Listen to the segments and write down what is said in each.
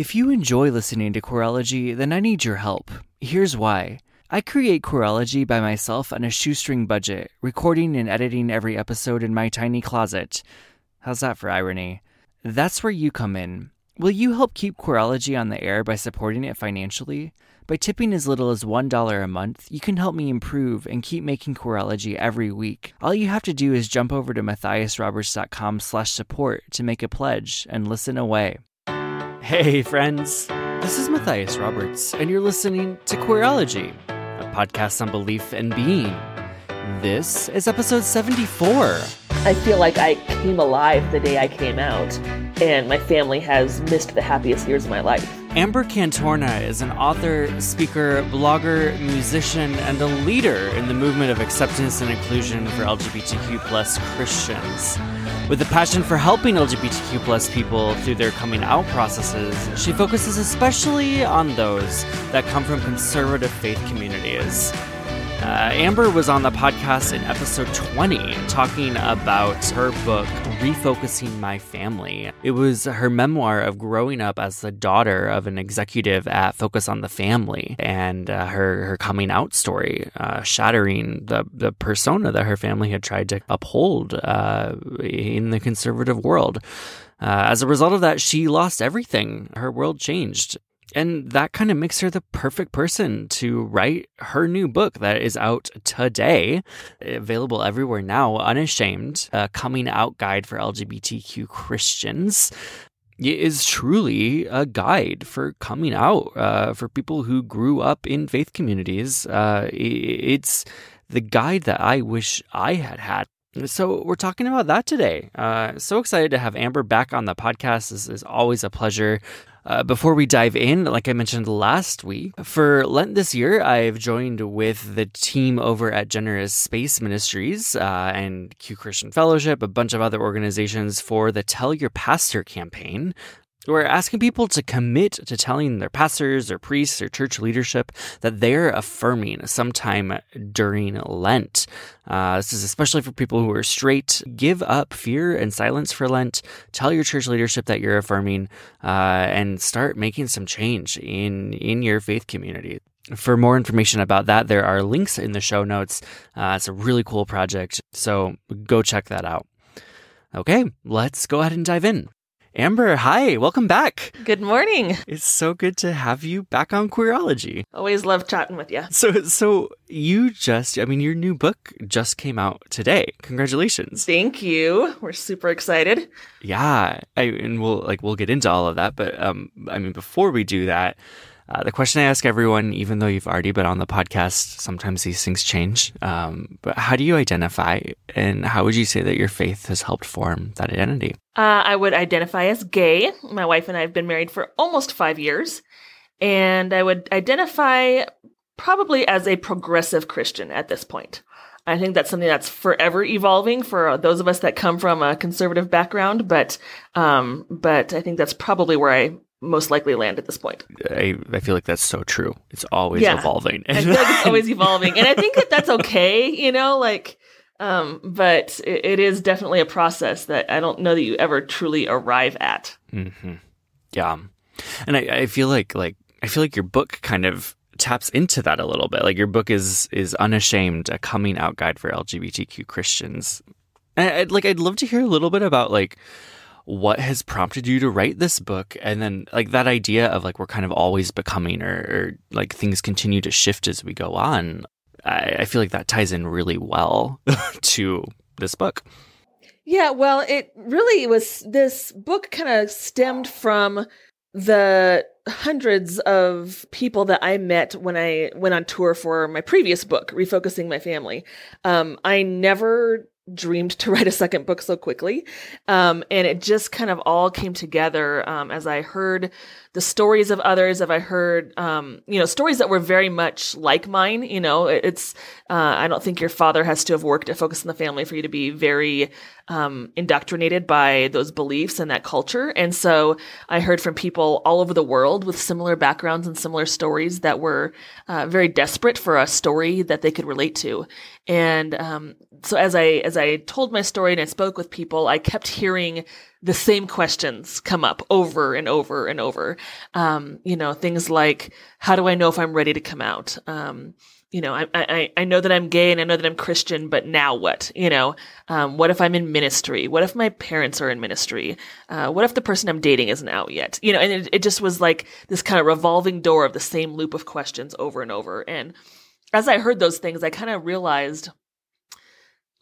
If you enjoy listening to Queerology, then I need your help. Here's why. I create Queerology by myself on a shoestring budget, recording and editing every episode in my tiny closet. How's that for irony? That's where you come in. Will you help keep Queerology on the air by supporting it financially? By tipping as little as $1 a month, you can help me improve and keep making Queerology every week. All you have to do is jump over to matthiasroberts.com slash support to make a pledge and listen away. Hey, friends. This is Matthias Roberts, and you're listening to Queerology, a podcast on belief and being. This is episode 74. I feel like I came alive the day I came out, and my family has missed the happiest years of my life. Amber Cantorna is an author, speaker, blogger, musician, and a leader in the movement of acceptance and inclusion for LGBTQ plus Christians. With a passion for helping LGBTQ plus people through their coming out processes, she focuses especially on those that come from conservative faith communities. Uh, Amber was on the podcast in episode 20 talking about her book, Refocusing My Family. It was her memoir of growing up as the daughter of an executive at Focus on the Family and uh, her, her coming out story, uh, shattering the, the persona that her family had tried to uphold uh, in the conservative world. Uh, as a result of that, she lost everything. Her world changed. And that kind of makes her the perfect person to write her new book that is out today, available everywhere now, Unashamed, a coming out guide for LGBTQ Christians. It is truly a guide for coming out uh, for people who grew up in faith communities. Uh, it's the guide that I wish I had had. So we're talking about that today. Uh, so excited to have Amber back on the podcast. This is always a pleasure. Uh, before we dive in, like I mentioned last week, for Lent this year, I've joined with the team over at Generous Space Ministries uh, and Q Christian Fellowship, a bunch of other organizations for the Tell Your Pastor campaign. We're asking people to commit to telling their pastors or priests or church leadership that they're affirming sometime during Lent. Uh, this is especially for people who are straight. Give up fear and silence for Lent. Tell your church leadership that you're affirming, uh, and start making some change in in your faith community. For more information about that, there are links in the show notes. Uh, it's a really cool project, so go check that out. Okay, let's go ahead and dive in. Amber, hi, welcome back. Good morning. It's so good to have you back on Queerology. Always love chatting with you. So, so you just, I mean, your new book just came out today. Congratulations. Thank you. We're super excited. Yeah, I, and we'll like we'll get into all of that, but um, I mean, before we do that, uh, the question I ask everyone, even though you've already been on the podcast, sometimes these things change. Um, but how do you identify, and how would you say that your faith has helped form that identity? Uh, I would identify as gay. My wife and I have been married for almost five years. And I would identify probably as a progressive Christian at this point. I think that's something that's forever evolving for those of us that come from a conservative background, but um, but I think that's probably where I most likely land at this point. I, I feel like that's so true. It's always yeah. evolving. I feel like it's always evolving. And I think that that's okay, you know, like, um, but it, it is definitely a process that I don't know that you ever truly arrive at. Mm-hmm. Yeah. And I, I feel like, like, I feel like your book kind of taps into that a little bit. Like your book is, is unashamed, a coming out guide for LGBTQ Christians. And I'd like, I'd love to hear a little bit about like, what has prompted you to write this book and then like that idea of like we're kind of always becoming or, or like things continue to shift as we go on I, I feel like that ties in really well to this book yeah well it really was this book kind of stemmed from the hundreds of people that I met when I went on tour for my previous book, Refocusing My Family. Um, I never dreamed to write a second book so quickly. Um, and it just kind of all came together um, as I heard the stories of others. Have I heard, um, you know, stories that were very much like mine? You know, it's, uh, I don't think your father has to have worked at Focus on the Family for you to be very um, indoctrinated by those beliefs and that culture. And so I heard from people all over the world with similar backgrounds and similar stories that were uh, very desperate for a story that they could relate to. And um, so as I as I told my story and I spoke with people, I kept hearing the same questions come up over and over and over. Um, you know, things like, how do I know if I'm ready to come out? Um, you know, I, I, I know that I'm gay and I know that I'm Christian, but now what? You know, um, what if I'm in ministry? What if my parents are in ministry? Uh, what if the person I'm dating isn't out yet? You know, and it, it just was like this kind of revolving door of the same loop of questions over and over. And as I heard those things, I kind of realized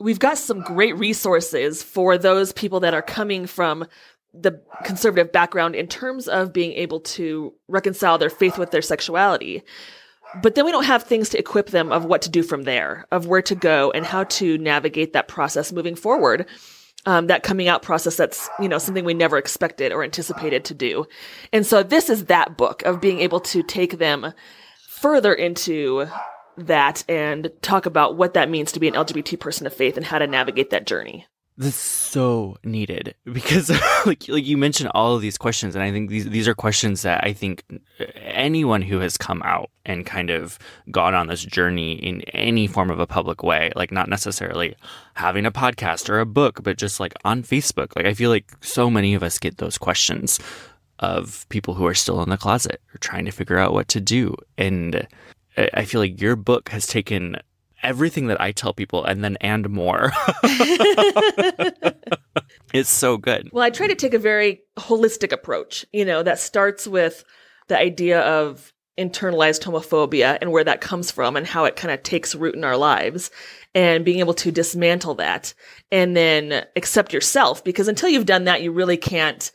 we've got some great resources for those people that are coming from the conservative background in terms of being able to reconcile their faith with their sexuality. But then we don't have things to equip them of what to do from there, of where to go and how to navigate that process moving forward. Um, that coming out process that's you know something we never expected or anticipated to do and so this is that book of being able to take them further into that and talk about what that means to be an LGBT person of faith and how to navigate that journey. That's so needed because, like, like you mentioned all of these questions, and I think these these are questions that I think anyone who has come out and kind of gone on this journey in any form of a public way, like not necessarily having a podcast or a book, but just like on Facebook, like I feel like so many of us get those questions of people who are still in the closet or trying to figure out what to do, and I feel like your book has taken everything that I tell people and then and more. it's so good. Well, I try to take a very holistic approach, you know, that starts with the idea of internalized homophobia and where that comes from and how it kind of takes root in our lives and being able to dismantle that and then accept yourself because until you've done that you really can't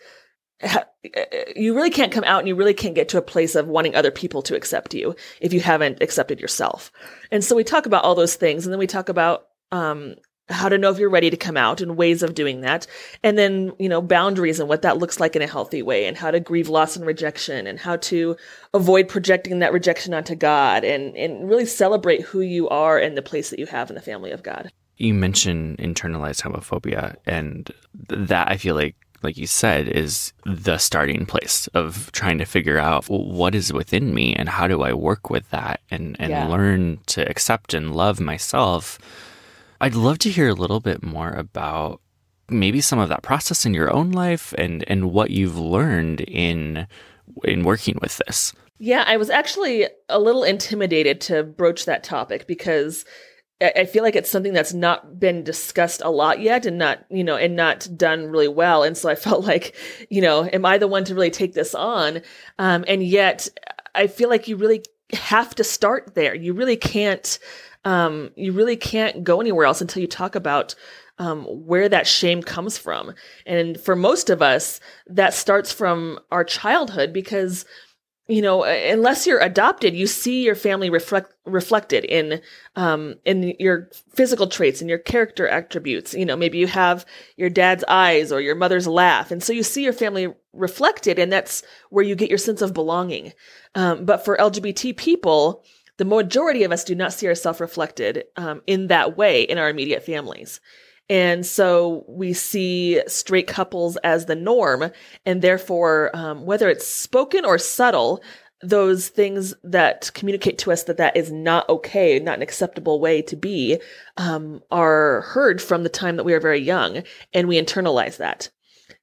you really can't come out and you really can't get to a place of wanting other people to accept you if you haven't accepted yourself. And so we talk about all those things and then we talk about um, how to know if you're ready to come out and ways of doing that. And then, you know, boundaries and what that looks like in a healthy way and how to grieve loss and rejection and how to avoid projecting that rejection onto God and, and really celebrate who you are and the place that you have in the family of God. You mentioned internalized homophobia and that I feel like like you said, is the starting place of trying to figure out well, what is within me and how do I work with that and, and yeah. learn to accept and love myself. I'd love to hear a little bit more about maybe some of that process in your own life and, and what you've learned in in working with this. Yeah, I was actually a little intimidated to broach that topic because I feel like it's something that's not been discussed a lot yet and not, you know, and not done really well. And so I felt like, you know, am I the one to really take this on? Um, and yet I feel like you really have to start there. You really can't, um, you really can't go anywhere else until you talk about um, where that shame comes from. And for most of us, that starts from our childhood because you know, unless you're adopted, you see your family reflect reflected in um in your physical traits and your character attributes. You know, maybe you have your dad's eyes or your mother's laugh, and so you see your family reflected, and that's where you get your sense of belonging. Um, but for LGBT people, the majority of us do not see ourselves reflected um, in that way in our immediate families. And so we see straight couples as the norm. And therefore, um, whether it's spoken or subtle, those things that communicate to us that that is not okay, not an acceptable way to be, um, are heard from the time that we are very young, and we internalize that.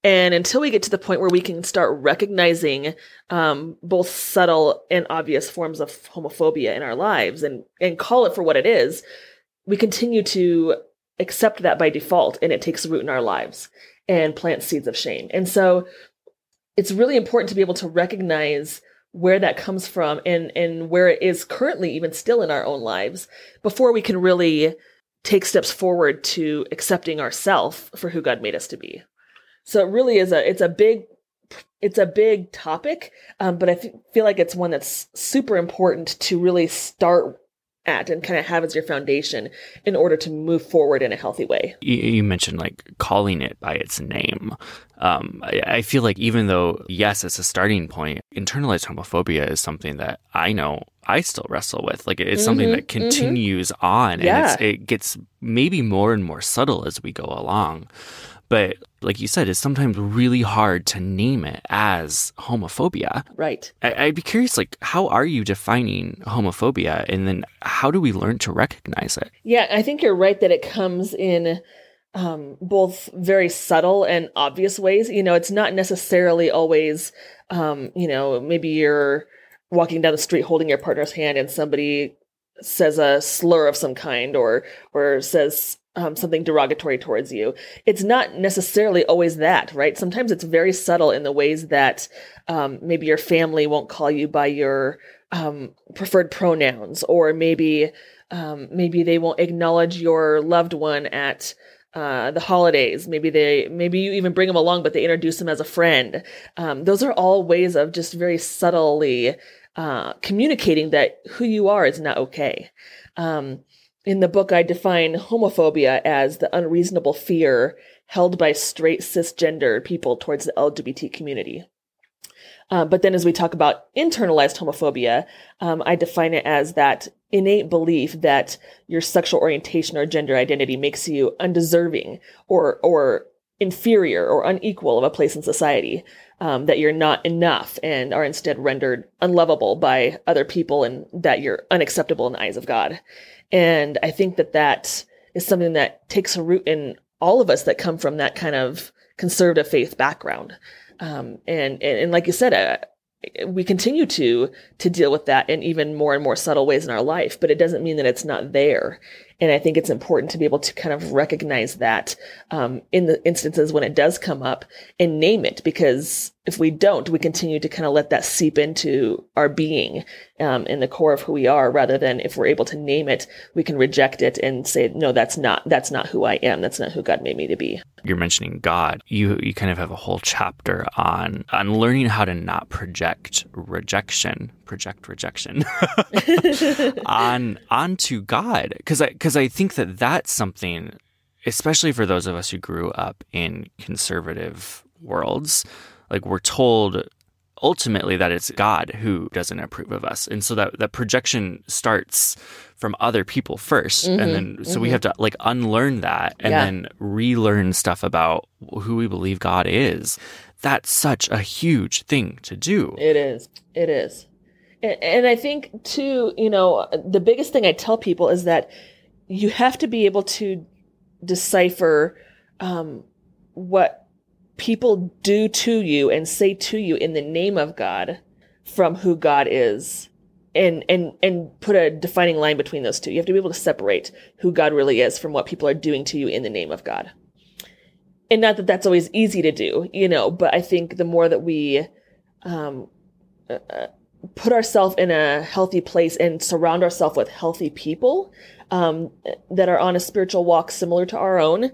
And until we get to the point where we can start recognizing um, both subtle and obvious forms of homophobia in our lives and, and call it for what it is, we continue to accept that by default and it takes root in our lives and plants seeds of shame. And so it's really important to be able to recognize where that comes from and and where it is currently even still in our own lives before we can really take steps forward to accepting ourself for who God made us to be. So it really is a it's a big it's a big topic, um, but I feel like it's one that's super important to really start at and kind of have as your foundation in order to move forward in a healthy way. You, mentioned like calling it by its name. Um, I, I, feel like even though, yes, it's a starting point, internalized homophobia is something that I know I still wrestle with. Like it's mm-hmm, something that mm-hmm. continues mm-hmm. on yeah. and it gets maybe more and more subtle as we go along. But like you said, it's sometimes really hard to name it as homophobia. Right. I, would be curious, like, how are you defining homophobia? And then how do we learn to recognize it? Yeah, I think you're right that it comes in um, both very subtle and obvious ways. You know, it's not necessarily always, um, you know, maybe you're walking down the street holding your partner's hand and somebody says a slur of some kind or or says um, something derogatory towards you. It's not necessarily always that, right? Sometimes it's very subtle in the ways that um, maybe your family won't call you by your um, preferred pronouns, or maybe um, maybe they won't acknowledge your loved one at uh, the holidays. Maybe they maybe you even bring them along, but they introduce them as a friend. Um, those are all ways of just very subtly uh, communicating that who you are is not okay. Um, in the book, I define homophobia as the unreasonable fear held by straight cisgender people towards the LGBT community. Uh, but then as we talk about internalized homophobia, um, I define it as that innate belief that your sexual orientation or gender identity makes you undeserving or, or inferior or unequal of a place in society, um, that you're not enough and are instead rendered unlovable by other people and that you're unacceptable in the eyes of God. And I think that that is something that takes a root in all of us that come from that kind of conservative faith background. Um, and, and, and like you said, uh, we continue to to deal with that in even more and more subtle ways in our life but it doesn't mean that it's not there and i think it's important to be able to kind of recognize that um, in the instances when it does come up and name it because if we don't we continue to kind of let that seep into our being um, in the core of who we are rather than if we're able to name it we can reject it and say no that's not that's not who i am. That's not who god made me to be. You're mentioning God, you you kind of have a whole chapter on on learning how to not project rejection, project rejection on onto God, because I because I think that that's something, especially for those of us who grew up in conservative worlds, like we're told ultimately that it's God who doesn't approve of us. And so that, that projection starts from other people 1st mm-hmm, And then, so mm-hmm. we have to like unlearn that and yeah. then relearn stuff about who we believe God is. That's such a huge thing to do. It is. It is. And, and I think too, you know, the biggest thing I tell people is that you have to be able to decipher um, what people do to you and say to you in the name of God from who God is and and and put a defining line between those two. You have to be able to separate who God really is from what people are doing to you in the name of God. And not that that's always easy to do, you know, but I think the more that we um, uh, put ourselves in a healthy place and surround ourselves with healthy people um, that are on a spiritual walk similar to our own,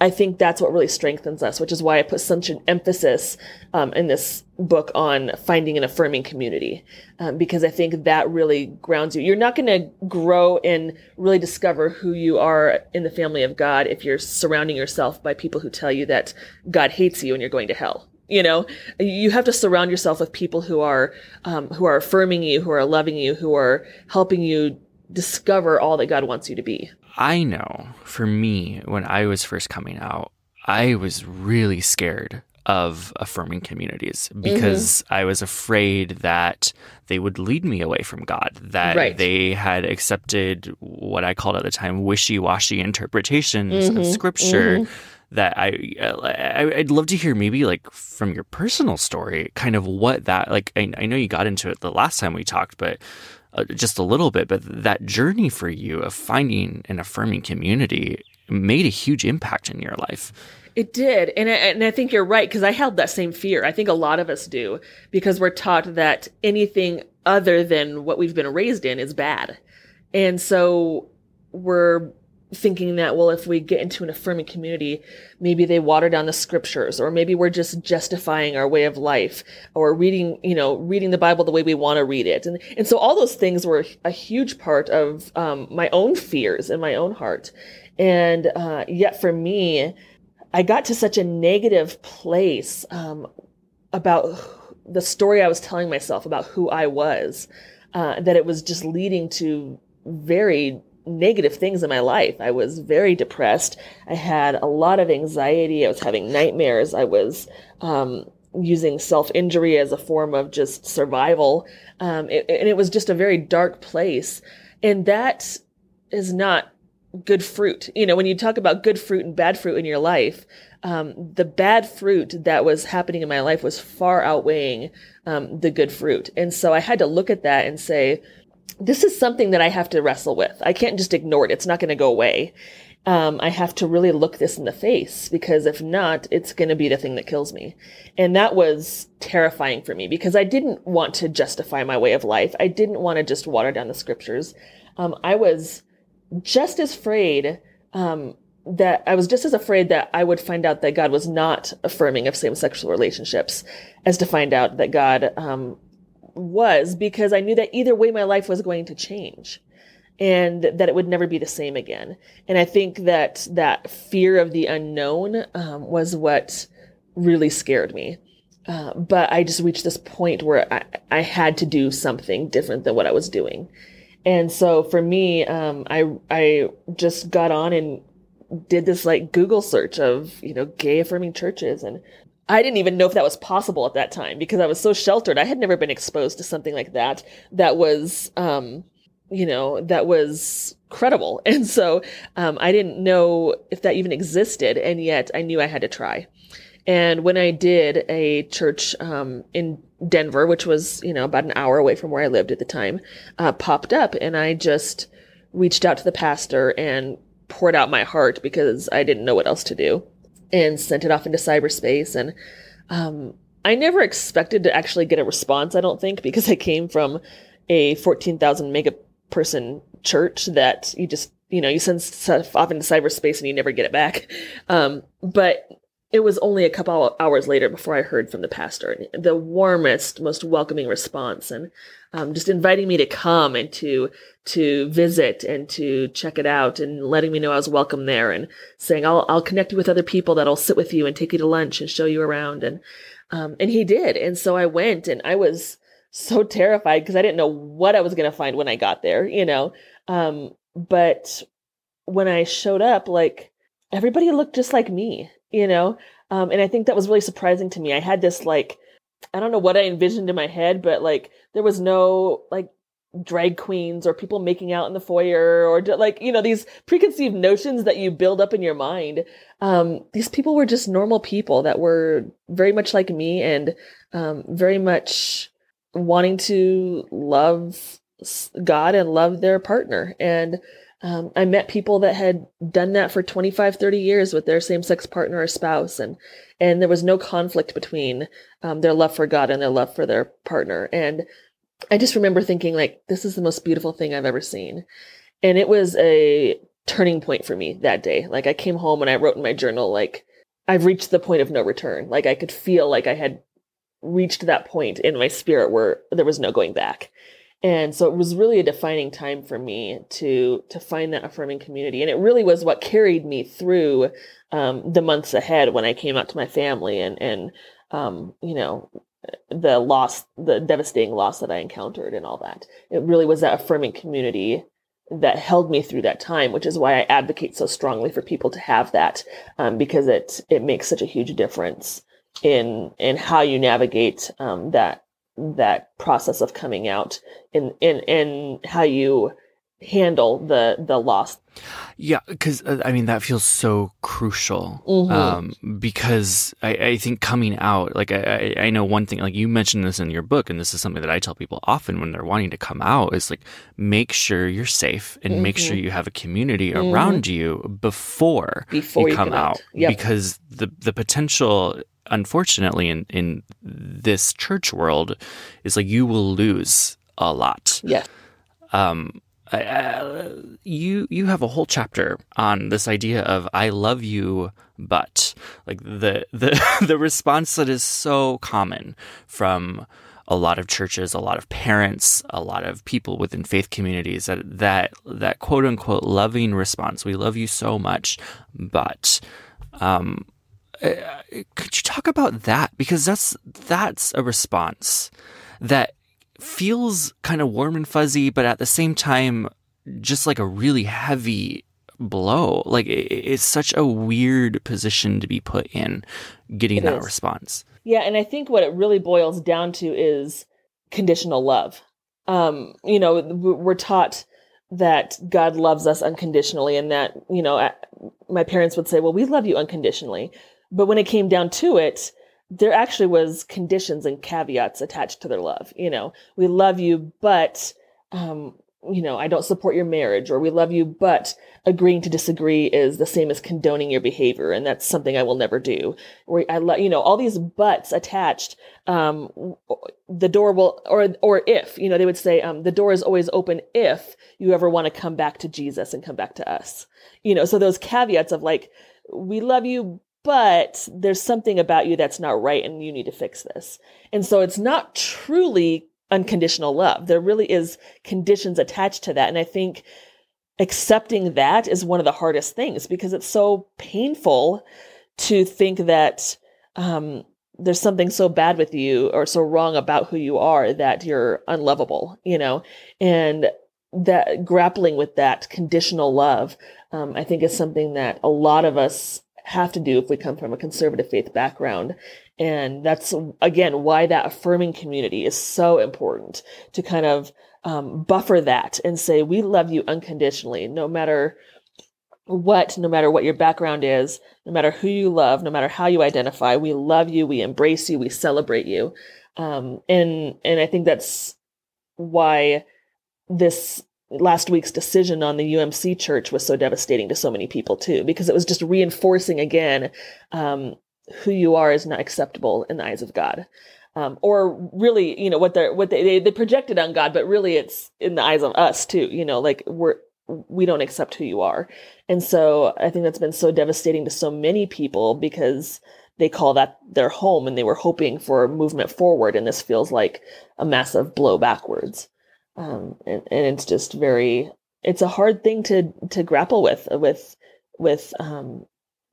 I think that's what really strengthens us, which is why I put such an emphasis um, in this book on finding an affirming community, um, because I think that really grounds you. You're not going to grow and really discover who you are in the family of God if you're surrounding yourself by people who tell you that God hates you and you're going to hell. You know, you have to surround yourself with people who are um, who are affirming you, who are loving you, who are helping you discover all that God wants you to be. I know for me, when I was first coming out, I was really scared of affirming communities because mm-hmm. I was afraid that they would lead me away from God, that right. they had accepted what I called at the time wishy washy interpretations mm-hmm. of scripture. Mm-hmm. That I, I, I'd love to hear maybe like from your personal story, kind of what that like. I, I know you got into it the last time we talked, but uh, just a little bit. But that journey for you of finding an affirming community made a huge impact in your life. It did. And I, and I think you're right because I held that same fear. I think a lot of us do because we're taught that anything other than what we've been raised in is bad. And so we're thinking that, well, if we get into an affirming community, maybe they water down the scriptures, or maybe we're just justifying our way of life, or reading, you know, reading the Bible the way we want to read it. And, and so all those things were a huge part of um, my own fears in my own heart. And uh, yet for me, I got to such a negative place um, about the story I was telling myself about who I was uh, that it was just leading to very negative things in my life. I was very depressed. I had a lot of anxiety. I was having nightmares. I was um, using self injury as a form of just survival. Um, it, and it was just a very dark place. And that is not good fruit. You know, when you talk about good fruit and bad fruit in your life, um, the bad fruit that was happening in my life was far outweighing um, the good fruit. And so I had to look at that and say, this is something that I have to wrestle with. I can't just ignore it. It's not going to go away. Um, I have to really look this in the face because if not, it's going to be the thing that kills me. And that was terrifying for me because I didn't want to justify my way of life. I didn't want to just water down the scriptures. Um, I was just as afraid um, that I was just as afraid that I would find out that God was not affirming of same sexual relationships as to find out that God um, was, because I knew that either way my life was going to change and that it would never be the same again. And I think that that fear of the unknown um, was what really scared me. Uh, but I just reached this point where I, I had to do something different than what I was doing. And so for me, um, I, I just got on and did this like Google search of, you know, gay affirming churches. And I didn't even know if that was possible at that time because I was so sheltered. I had never been exposed to something like that that was, um, you know, that was credible. And so, um, I didn't know if that even existed. And yet I knew I had to try. And when I did a church, um, in Denver, which was, you know, about an hour away from where I lived at the time, uh, popped up and I just reached out to the pastor and poured out my heart because I didn't know what else to do and sent it off into cyberspace. And, um, I never expected to actually get a response, I don't think, because I came from a 14,000 mega person church that you just, you know, you send stuff off into cyberspace and you never get it back. Um, but it was only a couple hours later before I heard from the pastor. The warmest, most welcoming response, and um, just inviting me to come and to to visit and to check it out, and letting me know I was welcome there, and saying I'll I'll connect you with other people that'll sit with you and take you to lunch and show you around, and um, and he did, and so I went, and I was so terrified because I didn't know what I was to find when I got there, you know. Um, but when I showed up, like everybody looked just like me you know? Um, and I think that was really surprising to me. I had this like, I don't know what I envisioned in my head, but like there was no like drag queens or people making out in the foyer or like you know these preconceived notions that you build up in your mind. Um, these people were just normal people that were very much like me and um, very much wanting to love god and love their partner. And um, I met people that had done that for 25, 30 years with their same sex partner or spouse, and and there was no conflict between um, their love for God and their love for their partner. And I just remember thinking, like, this is the most beautiful thing I've ever seen. And it was a turning point for me that day. Like, I came home and I wrote in my journal, like, I've reached the point of no return. Like, I could feel like I had reached that point in my spirit where there was no going back and so it was really a defining time for me to to find that affirming community. And it really was what carried me through um, the months ahead when i came out to my family and and um, you know the loss the devastating loss that i encountered and all that. It really was that affirming community that held me through that time, which is why I advocate so strongly for people to have that, um, because it it makes such a huge difference in in how you navigate um, that that process of coming out in in in how you handle the the loss yeah because uh, i mean that feels so crucial mm-hmm. um, because I, I, think coming out like I, I know one thing like you mentioned this in your book and this is something that i tell people often when they're wanting to come out is like make sure you're safe and mm-hmm. make sure mm-hmm. you have a community mm-hmm. around you before, before you, come, come, out, out. Yep. because the the potential unfortunately in in this church world is like you will lose a lot yeah um uh, you you have a whole chapter on this idea of I love you, but like the the the response that is so common from a lot of churches, a lot of parents, a lot of people within faith communities that that that quote unquote loving response. We love you so much, but um, uh, could you talk about that because that's that's a response that feels kind of warm and fuzzy, but at the same time, just like a really heavy blow. Like it's such a weird position to be put in getting it that is. response. Yeah. And I think what it really boils down to is conditional love. Um, you know, we're taught that God loves us unconditionally and that, you know, my parents would say, well, we love you unconditionally. But when it came down to it, there actually was conditions and caveats attached to their love. You know, we love you, but um, you know, I don't support your marriage, or we love you, but agreeing to disagree is the same as condoning your behavior, and that's something I will never do. Or I love, you know, all these buts attached. Um, the door will, or or if, you know, they would say, um, the door is always open if you ever want to come back to Jesus and come back to us. You know, so those caveats of like, we love you, but there's something about you that's not right and you need to fix this. And so it's not truly unconditional love. There really is conditions attached to that. And I think accepting that is one of the hardest things because it's so painful to think that um, there's something so bad with you or so wrong about who you are that you're unlovable, you know, and that grappling with that conditional love, um, I think is something that a lot of us have to do if we come from a conservative faith background. And that's again why that affirming community is so important to kind of um, buffer that and say, we love you unconditionally, no matter what, no matter what your background is, no matter who you love, no matter how you identify, we love you, we embrace you, we celebrate you. Um, and, and I think that's why this last week's decision on the UMC church was so devastating to so many people too, because it was just reinforcing again um, who you are is not acceptable in the eyes of God. Um, or really, you know, what they're what they, they they projected on God, but really it's in the eyes of us too. You know, like we're we don't accept who you are, and so I think that's been so devastating to so many people because they call that their home and they were hoping for movement forward, and this feels like a massive blow backwards um, and, and it's just very it's a hard thing to to grapple with with with um,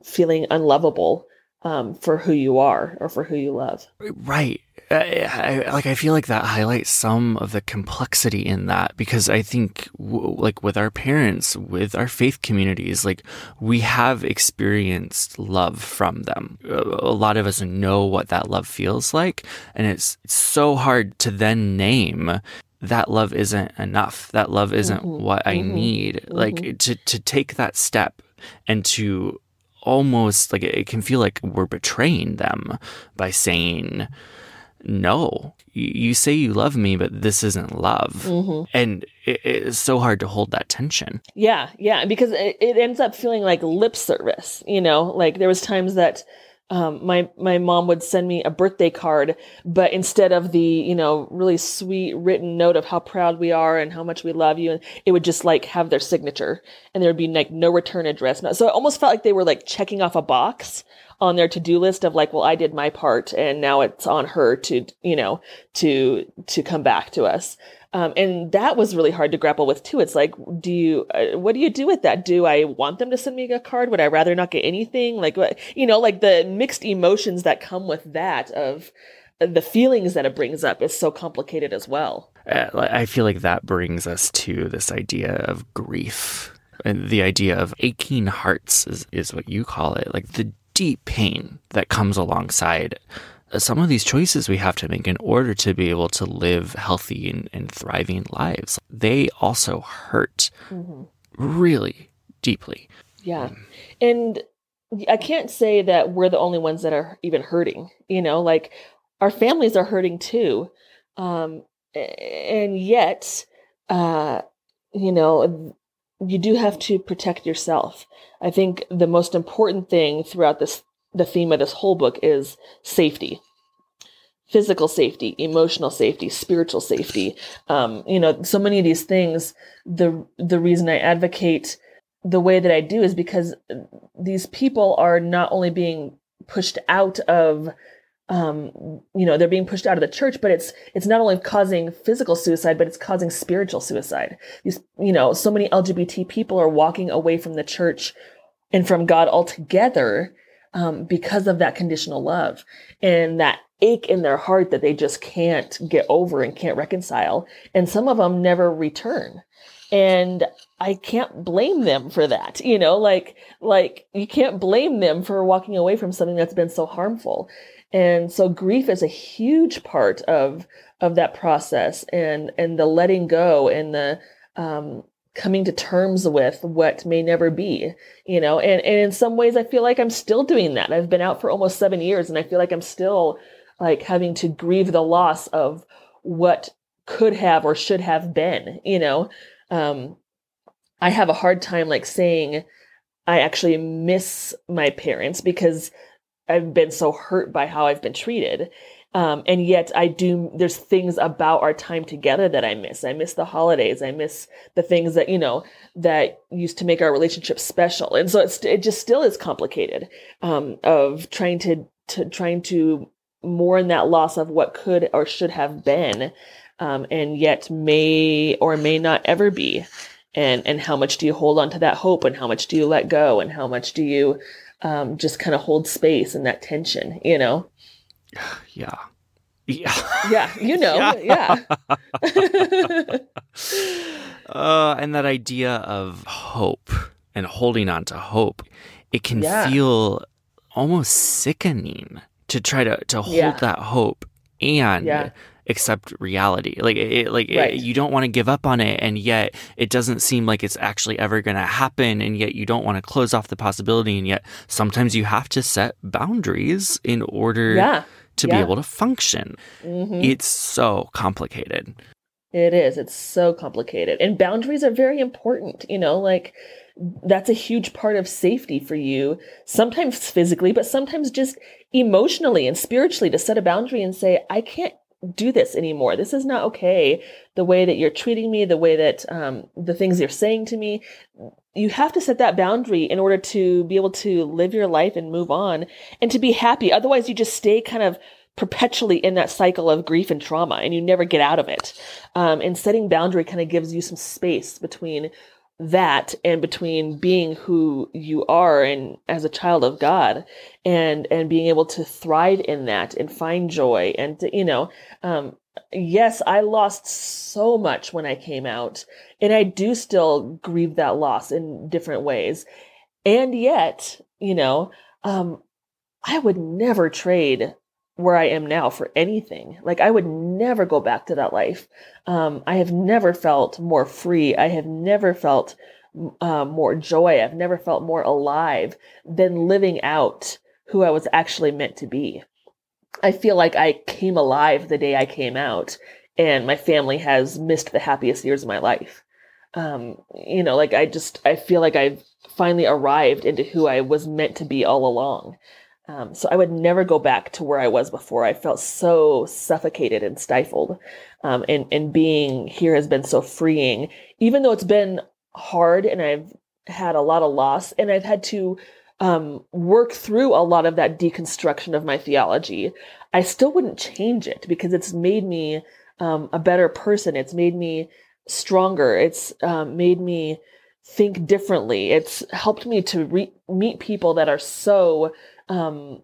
feeling unlovable um, for who you are or for who you love. Right. I, I, like I feel like that highlights some of the complexity in that because I think w- like with our parents, with our faith communities, like we have experienced love from them. A lot of us know what that love feels like, and it's, it's so hard to then name that love isn't enough. That love isn't mm-hmm. what I mm-hmm. need. Mm-hmm. Like to to take that step and to almost like it can feel like we're betraying them by saying no you say you love me but this isn't love mm-hmm. and it, it's so hard to hold that tension yeah yeah because it, it ends up feeling like lip service you know like there was times that um, my my mom would send me a birthday card, but instead of the you know really sweet written note of how proud we are and how much we love you, it would just like have their signature, and there would be like no return address. So it almost felt like they were like checking off a box on their to-do list of like, well, I did my part, and now it's on her to you know to to come back to us. Um, and that was really hard to grapple with too. It's like, do you, uh, what do you do with that? Do I want them to send me a card? Would I rather not get anything? Like, what, you know, like the mixed emotions that come with that of, the feelings that it brings up is so complicated as well. Uh, I feel like that brings us to this idea of grief. And the idea of aching hearts is, is what you call it, like the deep pain that comes alongside some of these choices we have to make in order to be able to live healthy and, and thriving lives. They also hurt mm-hmm. really deeply. Yeah. And I can't say that we're the only ones that are even hurting, you know, like our families are hurting too. Um, and yet, uh, you know, you do have to protect yourself. I think the most important thing throughout this, the theme of this whole book is safety. Physical safety, emotional safety, spiritual safety. Um, you know, so many of these things. The the reason I advocate the way that I do is because these people are not only being pushed out of um, you know, they're being pushed out of the church, but it's it's not only causing physical suicide, but it's causing spiritual suicide. These, you know, so many LGBT people are walking away from the church and from God altogether um, because of that conditional love and that ache in their heart that they just can't get over and can't reconcile. And some of them never return. And I can't blame them for that. You know, like, like you can't blame them for walking away from something that's been so harmful and so grief is a huge part of of that process and and the letting go and the um, coming to terms with what may never be you know and, and in some ways i feel like i'm still doing that i've been out for almost seven years and i feel like i'm still like having to grieve the loss of what could have or should have been you know um, i have a hard time like saying i actually miss my parents because I've been so hurt by how I've been treated. Um, and yet I do, there's things about our time together that I miss. I miss the holidays. I miss the things that, you know, that used to make our relationship special. And so it's, it just still is complicated, um, of trying to, to trying to mourn that loss of what could or should have been, um, and yet may or may not ever be. And, and how much do you hold on to that hope and how much do you let go and how much do you, um, just kind of hold space and that tension, you know? Yeah. Yeah. Yeah. You know. Yeah. yeah. uh, and that idea of hope and holding on to hope, it can yeah. feel almost sickening to try to, to hold yeah. that hope and accept reality. Like it, like right. it, you don't want to give up on it, and yet it doesn't seem like it's actually ever going to happen, and yet you don't want to close off the possibility, and yet sometimes you have to set boundaries in order yeah. To yeah. be able to function. Mm-hmm. It's so complicated. It is. It's so complicated, and boundaries are very important. You know, like that's a huge part of safety for you, sometimes physically, but sometimes just emotionally and spiritually to set a boundary and say, I can't do this anymore. This is not okay. The way that you're treating me, the way that um, the things you're saying to me, you have to set that boundary in order to be able to live your life and move on and to be happy. Otherwise, you just stay kind of perpetually in that cycle of grief and trauma and you never get out of it. Um, and setting boundary kind of gives you some space between that and between being who you are and as a child of God and and being able to thrive in that and find joy and to, you know um yes I lost so much when I came out and I do still grieve that loss in different ways. And yet you know um I would never trade where I am now for anything. Like I would never go back to that life. Um, I have never felt more free. I have never felt uh, more joy. I've never felt more alive than living out who I was actually meant to be. I feel like I came alive the day I came out, and my family has missed the happiest years of my life. Um, you know, like I just I feel like I've finally arrived into who I was meant to be all along. Um, so I would never go back to where I was before. I felt so suffocated and stifled. Um, and, and being here has been so freeing, even though it's been hard and I've had a lot of loss and I've had to um, work through a lot of that deconstruction of my theology. I still wouldn't change it because it's made me um, a better person. It's made me stronger. It's um, made me think differently. It's helped me to re- meet people that are so um,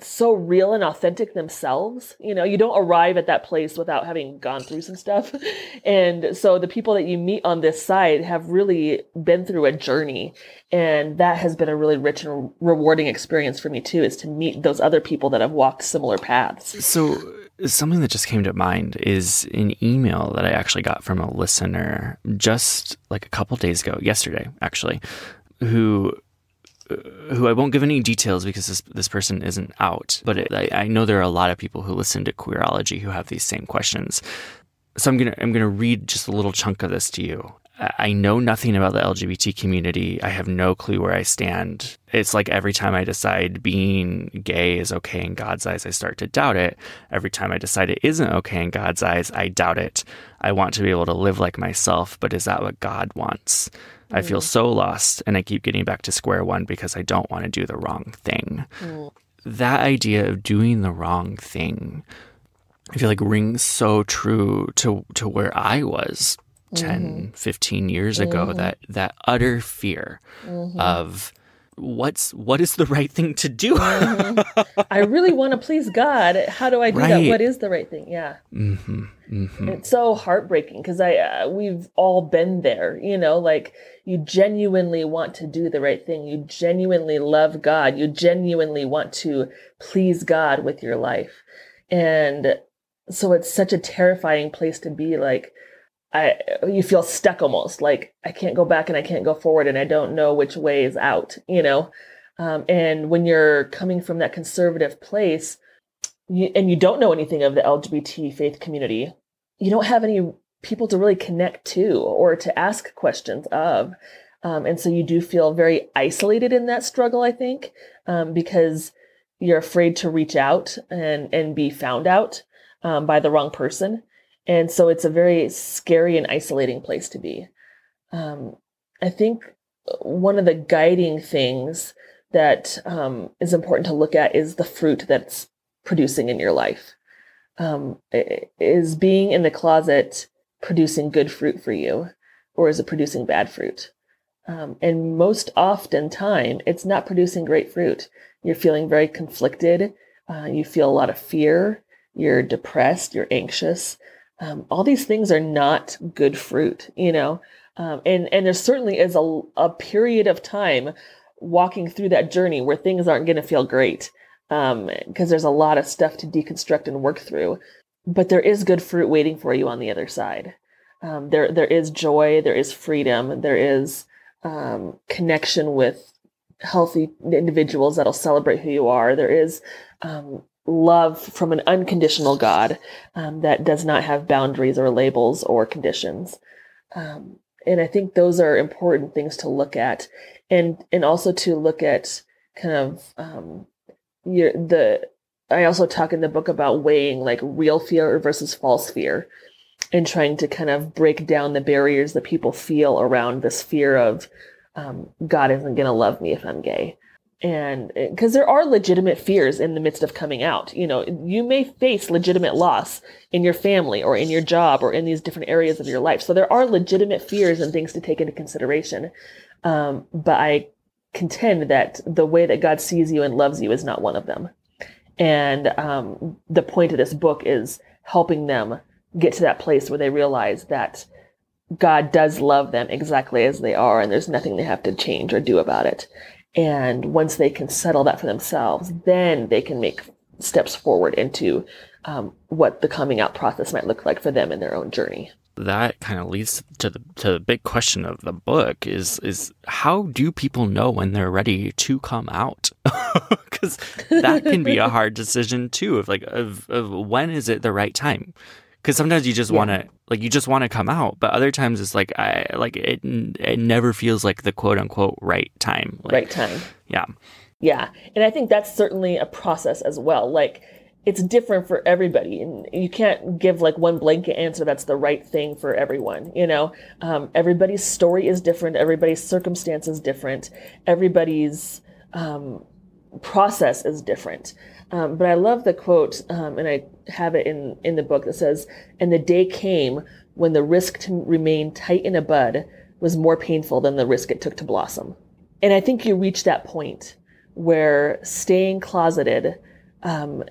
so real and authentic themselves. You know, you don't arrive at that place without having gone through some stuff. And so the people that you meet on this side have really been through a journey. And that has been a really rich and rewarding experience for me too, is to meet those other people that have walked similar paths. So something that just came to mind is an email that I actually got from a listener just like a couple days ago, yesterday actually, who who I won't give any details because this this person isn't out, but it, I, I know there are a lot of people who listen to Queerology who have these same questions. So I'm gonna I'm gonna read just a little chunk of this to you. I know nothing about the LGBT community. I have no clue where I stand. It's like every time I decide being gay is okay in God's eyes, I start to doubt it. Every time I decide it isn't okay in God's eyes, I doubt it. I want to be able to live like myself, but is that what God wants? Mm. I feel mm. so lost and I keep getting back to square one because I don't want to do the wrong thing. Mm. That idea of doing the wrong thing, I feel like rings so true to to where I was 10, mm-hmm. 15 years ago, mm-hmm. that that utter fear mm-hmm. of what's what is the right thing to do mm-hmm. i really want to please god how do i do right. that what is the right thing yeah mm-hmm. Mm-hmm. it's so heartbreaking because i uh, we've all been there you know like you genuinely want to do the right thing you genuinely love god you genuinely want to please god with your life and so it's such a terrifying place to be like I you feel stuck almost like I can't go back and I can't go forward and I don't know which way is out, you know. Um, and when you're coming from that conservative place, you, and you don't know anything of the LGBT faith community, you don't have any people to really connect to or to ask questions of. Um, and so you do feel very isolated in that struggle, I think, um, because you're afraid to reach out and and be found out um, by the wrong person. And so it's a very scary and isolating place to be. Um, I think one of the guiding things that um, is important to look at is the fruit that's producing in your life. Um, is being in the closet producing good fruit for you, or is it producing bad fruit? Um, and most often time, it's not producing great fruit. You're feeling very conflicted. Uh, you feel a lot of fear. You're depressed. You're anxious um, all these things are not good fruit, you know. Um, and and there certainly is a, a period of time walking through that journey where things aren't going to feel great because um, there's a lot of stuff to deconstruct and work through. But there is good fruit waiting for you on the other side. Um, there there is joy, there is freedom, there is um, connection with healthy individuals that'll celebrate who you are. There is um, love from an unconditional God um, that does not have boundaries or labels or conditions. Um, and I think those are important things to look at, and and also to look at kind of um, your the. I also talk in the book about weighing like real fear versus false fear, and trying to kind of break down the barriers that people feel around this fear of um, God isn't going to love me if I'm gay and because there are legitimate fears in the midst of coming out you know you may face legitimate loss in your family or in your job or in these different areas of your life. So there are legitimate fears and things to take into consideration. Um, but i contend that the way that god sees you and loves you is not one of them. And um, the point of this book is helping them get to that place where they realize that god does love them exactly as they are and there's nothing they have to change or do about it and once they can settle that for themselves, then they can make steps forward into um, what the coming out process might look like for them in their own journey. That kind of leads to the to the big question of the book is is how do people know when they're ready to come out? Because that can be a hard decision too. Of like of, of when is it the right time? because sometimes you just yeah. want to like you just want to come out. But other times it's like i like it it never feels like the quote unquote right time. Like, right time. Yeah. Yeah. And i think that's certainly a process as well. Like it's different for everybody. And you can't give like one blanket answer that's the right thing for everyone you know? Um, everybody's story is different. Everybody's circumstance is different. Everybody's um, process is different um, but I love the quote, um, and I have it in, in the book that says, And the day came when the risk to remain tight in a bud was more painful than the risk it took to blossom. And I think you reach that point where staying closeted um,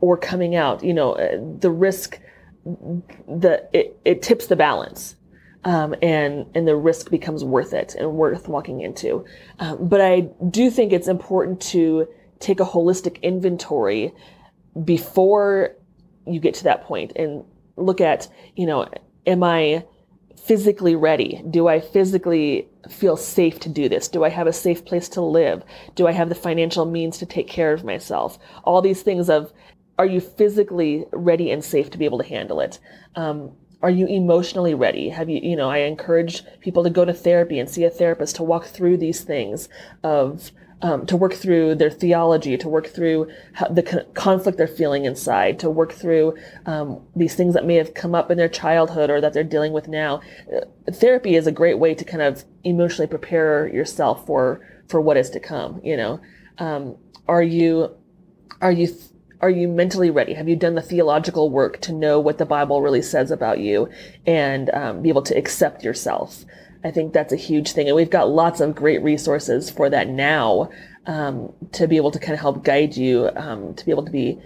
or coming out, you know, uh, the risk, the it, it tips the balance. Um, and and the risk becomes worth it and worth walking into. Um, but I do think it's important to take a holistic inventory before you get to that point and look at, you know, am I physically ready? Do I physically feel safe to do this? Do I have a safe place to live? Do I have the financial means to take care of myself? All these things of, are you physically ready and safe to be able to handle it? Um, are you emotionally ready? Have you, you know, I encourage people to go to therapy and see a therapist to walk through these things of, um, to work through their theology, to work through how, the con- conflict they're feeling inside, to work through um, these things that may have come up in their childhood or that they're dealing with now. Uh, therapy is a great way to kind of emotionally prepare yourself for for what is to come. You know, um, are you are you are you mentally ready? Have you done the theological work to know what the Bible really says about you and um, be able to accept yourself? I think that's a huge thing. And we've got lots of great resources for that now um, to be able to kind of help guide you, um, to be able to be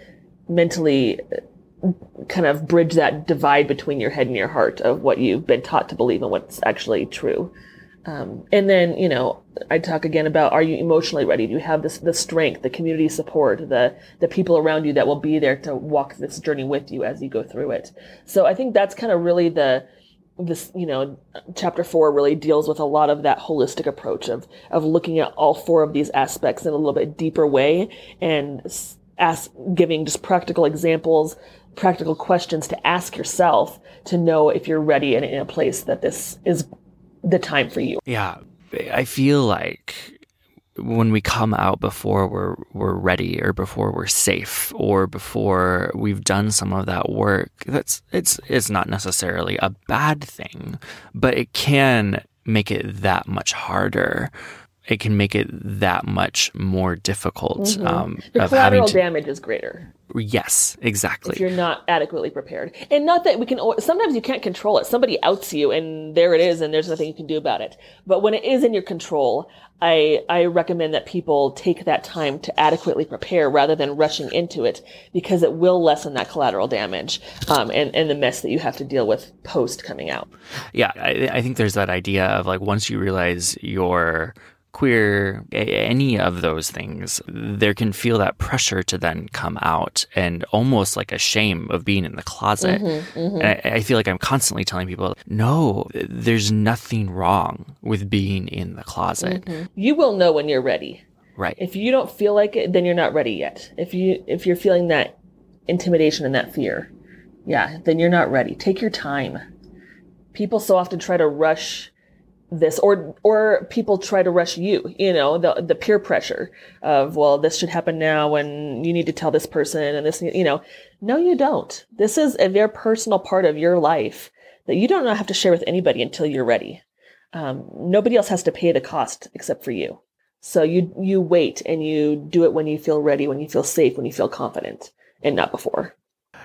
mentally uh, kind of bridge that divide between your head and your heart of what you've been taught to believe and what's actually true. Um, and then, you know, I talk again about are you emotionally ready? Do you have this the strength, the community support, the the people around you that will be there to walk this journey with you as you go through it? So I think that's kind of really the this you know chapter four really deals with a lot of that holistic approach of of looking at all four of these aspects in a little bit deeper way and ask giving just practical examples practical questions to ask yourself to know if you're ready and in a place that this is the time for you. Yeah. I feel like when we come out before we're we're ready or before we're safe or before we've done some of that work that's it's it's not necessarily a bad thing but it can make it that much harder it can make it that much more difficult mm-hmm. um, the collateral to, damage is greater Yes, exactly. If you're not adequately prepared. And not that we can, sometimes you can't control it. Somebody outs you and there it is and there's nothing you can do about it. But when it is in your control, I, I recommend that people take that time to adequately prepare rather than rushing into it because it will lessen that collateral damage um, and, and the mess that you have to deal with post coming out. Yeah, I, I think there's that idea of like once you realize you're queer, any of those things, there can feel that pressure to then come out and almost like a shame of being in the closet. Mm-hmm, mm-hmm. And I, I, feel like I'm constantly telling people, no, there's nothing wrong with being in the closet. Mm-hmm. You will know when you're ready. Right. If you don't feel like it, then you're not ready yet. If you if you're feeling that intimidation and that fear, yeah, then you're not ready. Take your time. People so often try to rush this or or people try to rush you you know the the peer pressure of well this should happen now and you need to tell this person and this you know. No you don't. This is a very personal part of your life that you don't have to share with anybody until you're ready. Um, nobody else has to pay the cost except for you. So you you wait and you do it when you feel ready when you feel safe when you feel confident and not before.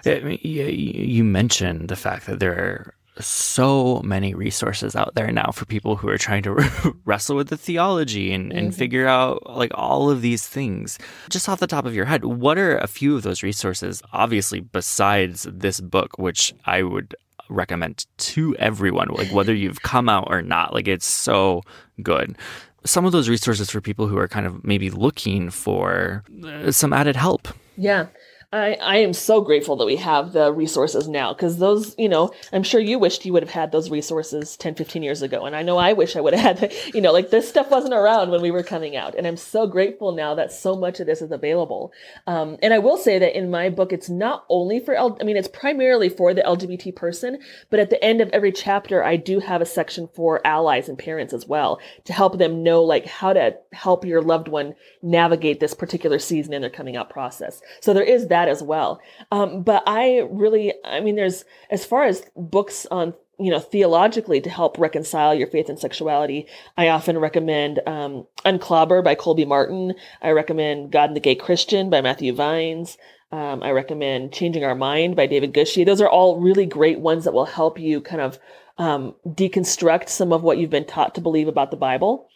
You mentioned the fact that there so many resources out there now for people who are trying to wrestle with the theology and, mm-hmm. and figure out like all of these things. Just off the top of your head, what are a few of those resources, obviously, besides this book, which I would recommend to everyone, like whether you've come out or not? Like it's so good. Some of those resources for people who are kind of maybe looking for uh, some added help. Yeah. I, I am so grateful that we have the resources now because those, you know, I'm sure you wished you would have had those resources 10, 15 years ago. And I know I wish I would have had, you know, like this stuff wasn't around when we were coming out. And I'm so grateful now that so much of this is available. Um, and I will say that in my book, it's not only for, L- I mean, it's primarily for the LGBT person, but at the end of every chapter, I do have a section for allies and parents as well to help them know like how to help your loved one navigate this particular season in their coming out process. So there is that that as well. Um, but I really, I mean, there's, as far as books on, you know, theologically to help reconcile your faith and sexuality, I often recommend um, Unclobber by Colby Martin. I recommend God and the Gay Christian by Matthew Vines. Um, I recommend Changing Our Mind by David Gushee. Those are all really great ones that will help you kind of um, deconstruct some of what you've been taught to believe about the Bible.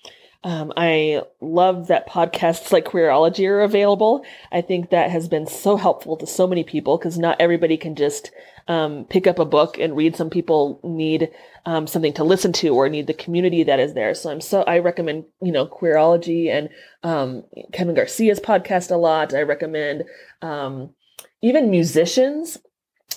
Um, I love that podcasts like Queerology are available. I think that has been so helpful to so many people because not everybody can just um, pick up a book and read. Some people need um, something to listen to or need the community that is there. So I'm so I recommend you know Queerology and um, Kevin Garcia's podcast a lot. I recommend um, even musicians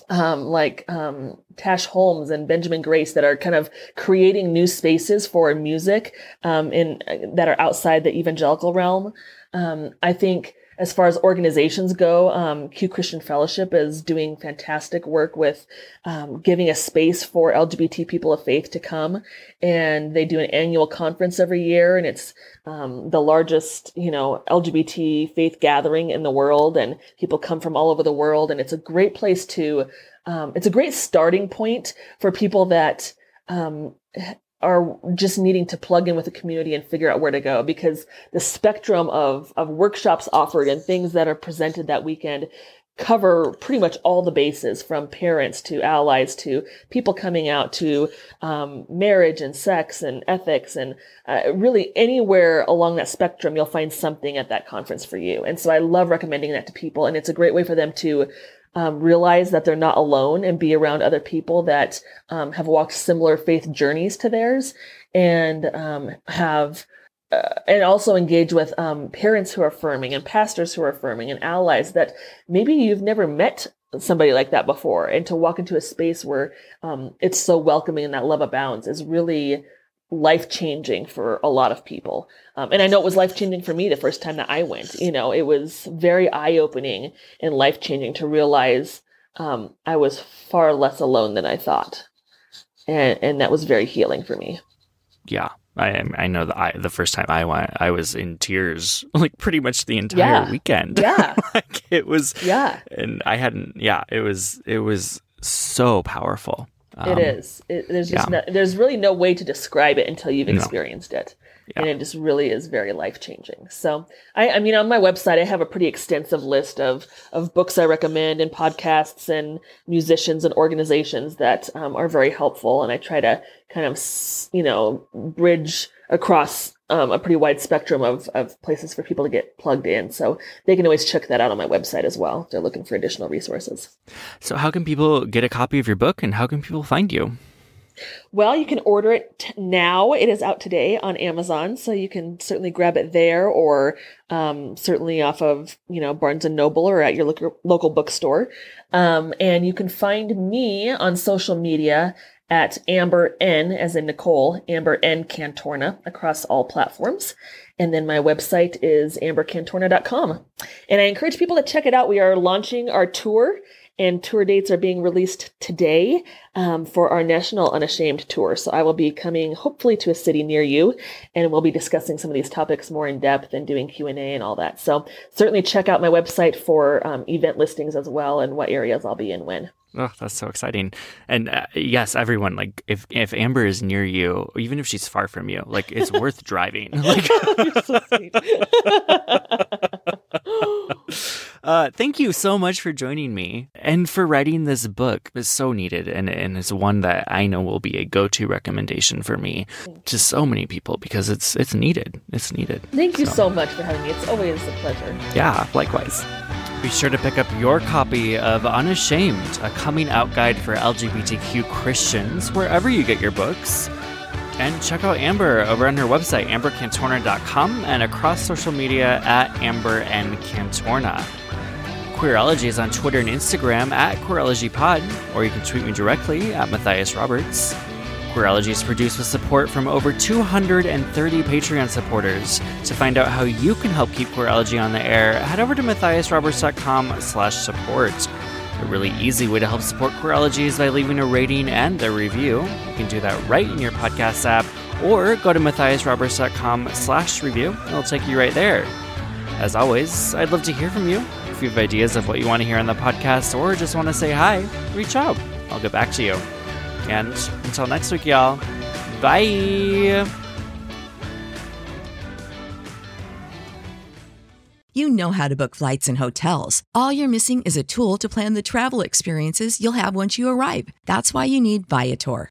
um, like um, Tash Holmes and Benjamin Grace that are kind of creating new spaces for music um, in that are outside the evangelical realm. Um, I think as far as organizations go, um, Q Christian Fellowship is doing fantastic work with um, giving a space for LGBT people of faith to come. And they do an annual conference every year, and it's um, the largest, you know, LGBT faith gathering in the world. And people come from all over the world, and it's a great place to. Um, it's a great starting point for people that um, are just needing to plug in with the community and figure out where to go because the spectrum of, of workshops offered and things that are presented that weekend cover pretty much all the bases from parents to allies to people coming out to um, marriage and sex and ethics and uh, really anywhere along that spectrum you'll find something at that conference for you. And so i love recommending that to people and it's a great way for them to um, realize that they're not alone and be around other people that um, have walked similar faith journeys to theirs and um, have uh, and also engage with um, parents who are affirming and pastors who are affirming and allies that maybe you've never met somebody like that before. And to walk into a space where um, it's so welcoming and that love abounds is really life changing for a lot of people. Um, and I know it was life changing for me the first time that I went. You know, it was very eye opening and life changing to realize um, I was far less alone than I thought. And, and that was very healing for me. Yeah. I I know that I the first time I went, I was in tears like pretty much the entire Yeah. weekend. Yeah. like it was Yeah. and I hadn't yeah, it was it was so powerful. Um, it is. It, there's just yeah. no, there's really no way to describe it until you've No. experienced it, Yeah. and it just really is very life changing. So I, I mean, on my website, I have a pretty extensive list of of books I recommend and podcasts and musicians and organizations that um, are very helpful, and I try to kind of you know bridge across um, a pretty wide spectrum of, of places for people to get plugged in. So they can always check that out on my website as well. if They're looking for additional resources. So how can people get a copy of your book and how can people find you? Well, you can order it t- now. It is out today on Amazon, so you can certainly grab it there, or um, certainly off of you know Barnes and Noble or at your local local bookstore. Um, and you can find me on social media at Amber N, as in Nicole, Amber N Cantorna across all platforms. And then my website is ambercantorna.com. And I encourage people to check it out. We are launching our tour and tour dates are being released today um, for our national unashamed tour so i will be coming hopefully to a city near you and we'll be discussing some of these topics more in depth and doing q&a and all that so certainly check out my website for um, event listings as well and what areas i'll be in when Oh, that's so exciting! And uh, yes, everyone, like if if Amber is near you, even if she's far from you, like it's worth driving. Like, so uh, thank you so much for joining me and for writing this book. It's so needed, and and it's one that I know will be a go to recommendation for me to so many people because it's it's needed. It's needed. thank you so much for having me it's always a pleasure Yeah, likewise. Be sure to pick up your copy of Unashamed, a coming out guide for LGBTQ Christians, wherever you get your books. And check out Amber over on her website, ambercantorna.com, and across social media at Amber and Cantorna. Queerology is on Twitter and Instagram at QueerologyPod, or you can tweet me directly at Matthias Roberts. Queerology is produced with support from over 230 Patreon supporters. To find out how you can help keep Queerology on the air, head over to matthiasroberts.com slash support. A really easy way to help support Queerology is by leaving a rating and a review. You can do that right in your podcast app, or go to matthiasroberts.com slash review, and it'll take you right there. As always, I'd love to hear from you. If you have ideas of what you want to hear on the podcast or just want to say hi, reach out. I'll get back to you. And until next week, y'all, bye. You know how to book flights and hotels. All you're missing is a tool to plan the travel experiences you'll have once you arrive. That's why you need Viator.